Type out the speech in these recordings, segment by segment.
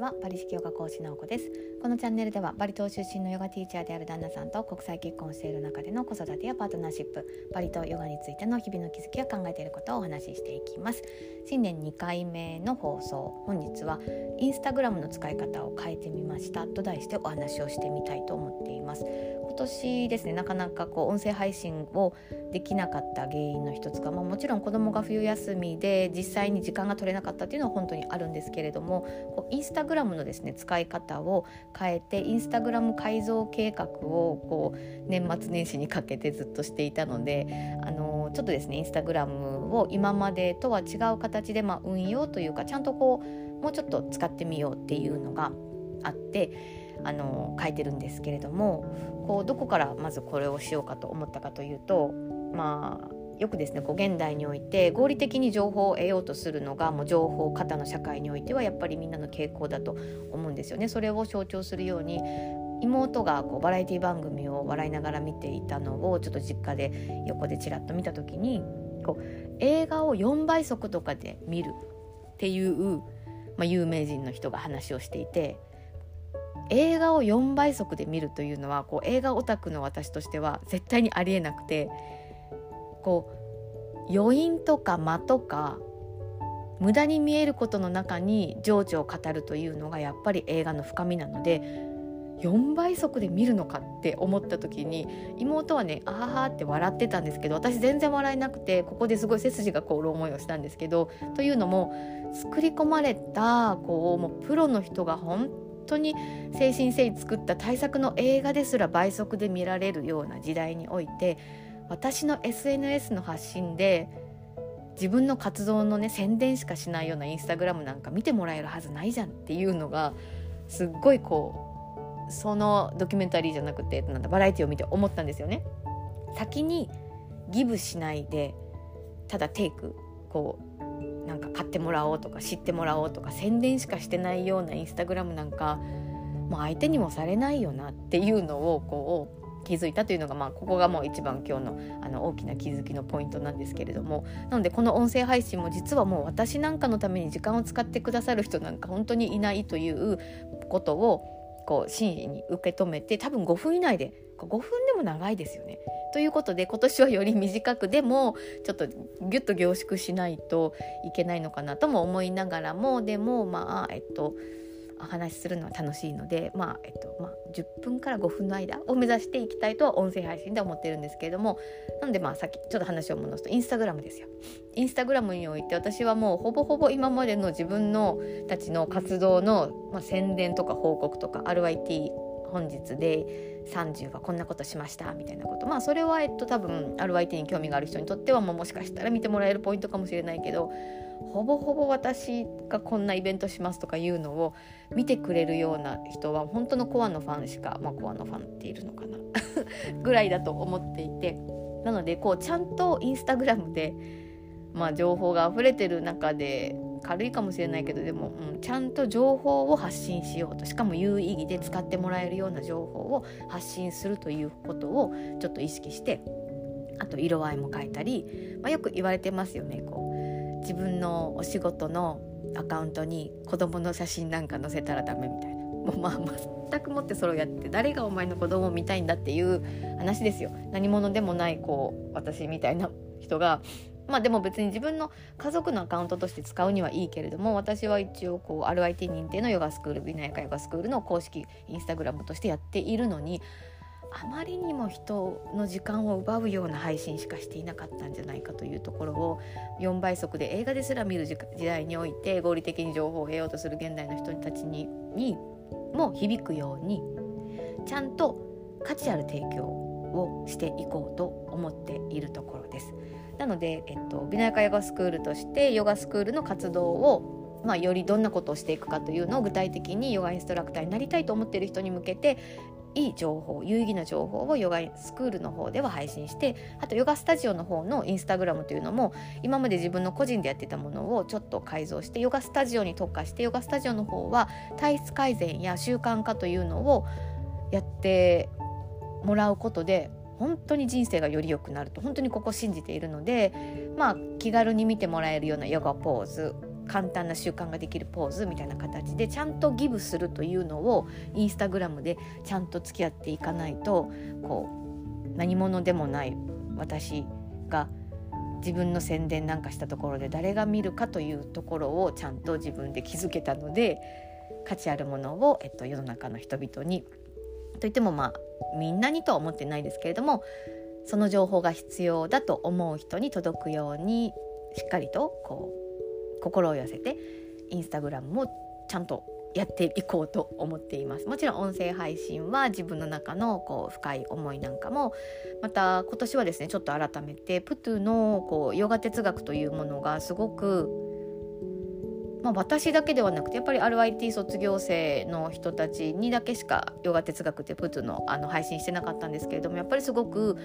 ちはバリ式ヨガ講師の子です。このチャンネルではバリ島出身のヨガティーチャーである旦那さんと国際結婚している中での子育てやパートナーシップバリとヨガについての日々の気づきや考えていることをお話ししていきます。新年2回目の放送本日はインスタグラムの使い方を変えてみましたと題してお話をしてみたいと思っています。今年ですねなかなかこう音声配信をできなかった原因の一つが、まあ、もちろん子供が冬休みで実際に時間が取れなかったっていうのは本当にあるんですけれどもこうインスタグラムのですね使い方を変えてインスタグラム改造計画をこう年末年始にかけてずっとしていたのであのちょっとですねインスタグラムを今までとは違う形で、まあ、運用というかちゃんとこうもうちょっと使ってみようっていうのがあってあの書いてるんですけれどもこうどこからまずこれをしようかと思ったかというとまあよくですねこう現代において合理的に情報を得ようとするのがもう情報過多の社会においてはやっぱりみんなの傾向だと思うんですよね。それを象徴するように妹がこうバラエティ番組を笑いながら見ていたのをちょっと実家で横でちらっと見た時にこう映画を4倍速とかで見るっていう、まあ、有名人の人が話をしていて映画を4倍速で見るというのはこう映画オタクの私としては絶対にありえなくてこう余韻とか間とか無駄に見えることの中に情緒を語るというのがやっぱり映画の深みなので4倍速で見るのかって思った時に妹はねあははって笑ってたんですけど私全然笑えなくてここですごい背筋が凍る思いをしたんですけどというのも作り込まれたこうもうプロの人が本当に精神誠意作った大作の映画ですら倍速で見られるような時代において私の SNS の発信で自分の活動のね宣伝しかしないようなインスタグラムなんか見てもらえるはずないじゃんっていうのがすっごいこうそのドキュメンタリーじゃなくてなんだバラエティを見て思ったんですよね。先にギブしないでただテイクこうってもらおうとか知ってもらおうとか宣伝しかしてないようなインスタグラムなんかもう相手にもされないよなっていうのをこう気づいたというのが、まあ、ここがもう一番今日のあの大きな気づきのポイントなんですけれどもなのでこの音声配信も実はもう私なんかのために時間を使ってくださる人なんか本当にいないということをこう真摯に受け止めて多分5分以内で5分でも長いですよね。ということで今年はより短くでもちょっとギュッと凝縮しないといけないのかなとも思いながらもでもまあえっとお話しするのは楽しいので、まあえっとまあ、10分から5分の間を目指していきたいとは音声配信で思ってるんですけれどもなのでまあさっきちょっと話を戻すとインスタグラムですよ。インスタグラムにおいて私はもうほぼほぼ今までの自分のたちの活動の、まあ、宣伝とか報告とか RYT 本日で30はこんなことしましたみたいなこと。まあそれはえっと多分 RYT に興味がある人にとってはももしかしたら見てもらえるポイントかもしれないけどほぼほぼ私がこんなイベントしますとかいうのを見てくれるような人は本当のコアのファンしか、まあ、コアのファンっているのかな ぐらいだと思っていて。なのでこうちゃんとインスタグラムで、まあ、情報が溢れてる中で軽いかもしれないけどでも、うん、ちゃんと情報を発信しようとしかも有意義で使ってもらえるような情報を発信するということをちょっと意識してあと色合いも変えたり、まあ、よく言われてますよねこう自分のお仕事のアカウントに子供の写真なんか載せたらダメみたいな。もうまあ全くもってそれをやって誰がお前の子供を見たいんだっていう話ですよ。何者でもないこう私みたいな人がまあでも別に自分の家族のアカウントとして使うにはいいけれども私は一応こう RIT 認定のヨガスクールビナヤカヨガスクールの公式インスタグラムとしてやっているのにあまりにも人の時間を奪うような配信しかしていなかったんじゃないかというところを4倍速で映画ですら見る時代において合理的に情報を得ようとする現代の人たちににも響くようにちゃんと価値ある提供をしていこうと思っているところです。なので、えっと、ビナヤカヨガスクールとしてヨガスクールの活動をまあ、よりどんなことをしていくかというのを具体的にヨガインストラクターになりたいと思っている人に向けていい情報有意義な情報をヨガスクールの方では配信してあとヨガスタジオの方のインスタグラムというのも今まで自分の個人でやってたものをちょっと改造してヨガスタジオに特化してヨガスタジオの方は体質改善や習慣化というのをやってもらうことで本当に人生がより良くなると本当にここ信じているのでまあ気軽に見てもらえるようなヨガポーズ簡単な習慣ができるポーズみたいな形でちゃんとギブするというのをインスタグラムでちゃんと付き合っていかないとこう何者でもない私が自分の宣伝なんかしたところで誰が見るかというところをちゃんと自分で気づけたので価値あるものを、えっと、世の中の人々にといってもまあみんなにとは思ってないですけれどもその情報が必要だと思う人に届くようにしっかりとこう心を寄せてインスタグラムもちゃんとやっていこうと思っています。もちろん音声配信は自分の中のこう深い思いなんかもまた今年はですねちょっと改めてプトゥのこうヨガ哲学というものがすごくまあ、私だけではなくてやっぱり RIT 卒業生の人たちにだけしかヨガ哲学ってプーツのあの配信してなかったんですけれどもやっぱりすごく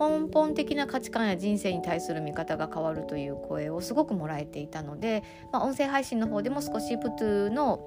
根本的な価値観や人生に対する見方が変わるという声をすごくもらえていたので、まあ、音声配信の方でも少しプトゥの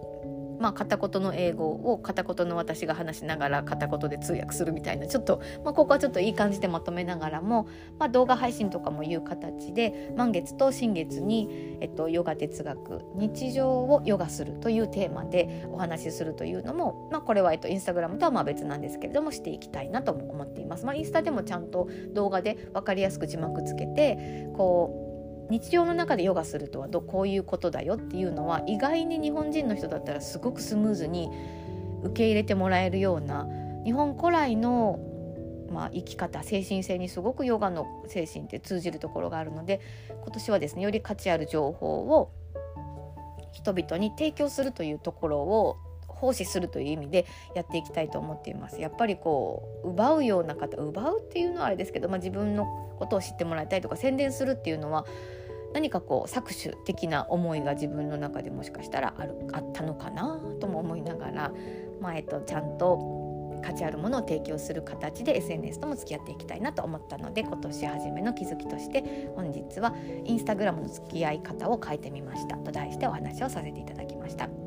まあ、片言の英語を片言の私が話しながら片言で通訳するみたいなちょっと、まあ、ここはちょっといい感じでまとめながらも、まあ、動画配信とかもいう形で満月と新月に、えっと、ヨガ哲学日常をヨガするというテーマでお話しするというのも、まあ、これは、えっと、インスタグラムとはまあ別なんですけれどもしていきたいなとも思っています。まあ、インスタでもちゃんと動画で分かりやすく字幕つけてこう日常の中でヨガするとはどこういうことだよっていうのは意外に日本人の人だったらすごくスムーズに受け入れてもらえるような日本古来の、まあ、生き方精神性にすごくヨガの精神って通じるところがあるので今年はですねより価値ある情報を人々に提供するというところを奉仕するという意味でやっていきたいと思っています。やっぱりこう奪うような方奪うっていうのはあれですけど、まあ、自分のことを知ってもらいたいとか宣伝するっていうのは何かこう搾取的な思いが自分の中でもしかしたらあるあったのかなとも思いながら、まあえっと、ちゃんと価値あるものを提供する形で SNS とも付き合っていきたいなと思ったので今年初めの気づきとして本日はインスタグラムの付き合い方を変えてみましたと題してお話をさせていただきました。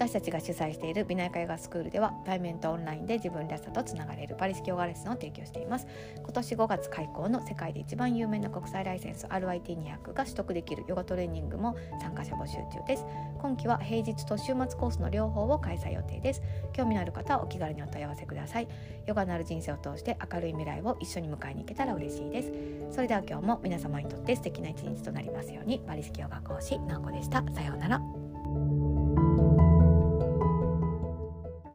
私たちが主催している美内科ヨガスクールでは対面とオンラインで自分らしさとつながれるパリ式ヨガレッスンを提供しています。今年5月開講の世界で一番有名な国際ライセンス RIT200 が取得できるヨガトレーニングも参加者募集中です。今期は平日と週末コースの両方を開催予定です。興味のある方はお気軽にお問い合わせください。ヨガのある人生を通して明るい未来を一緒に迎えに行けたら嬉しいです。それでは今日も皆様にとって素敵な一日となりますように。パリ式ヨガ講師なおこでした。さようなら。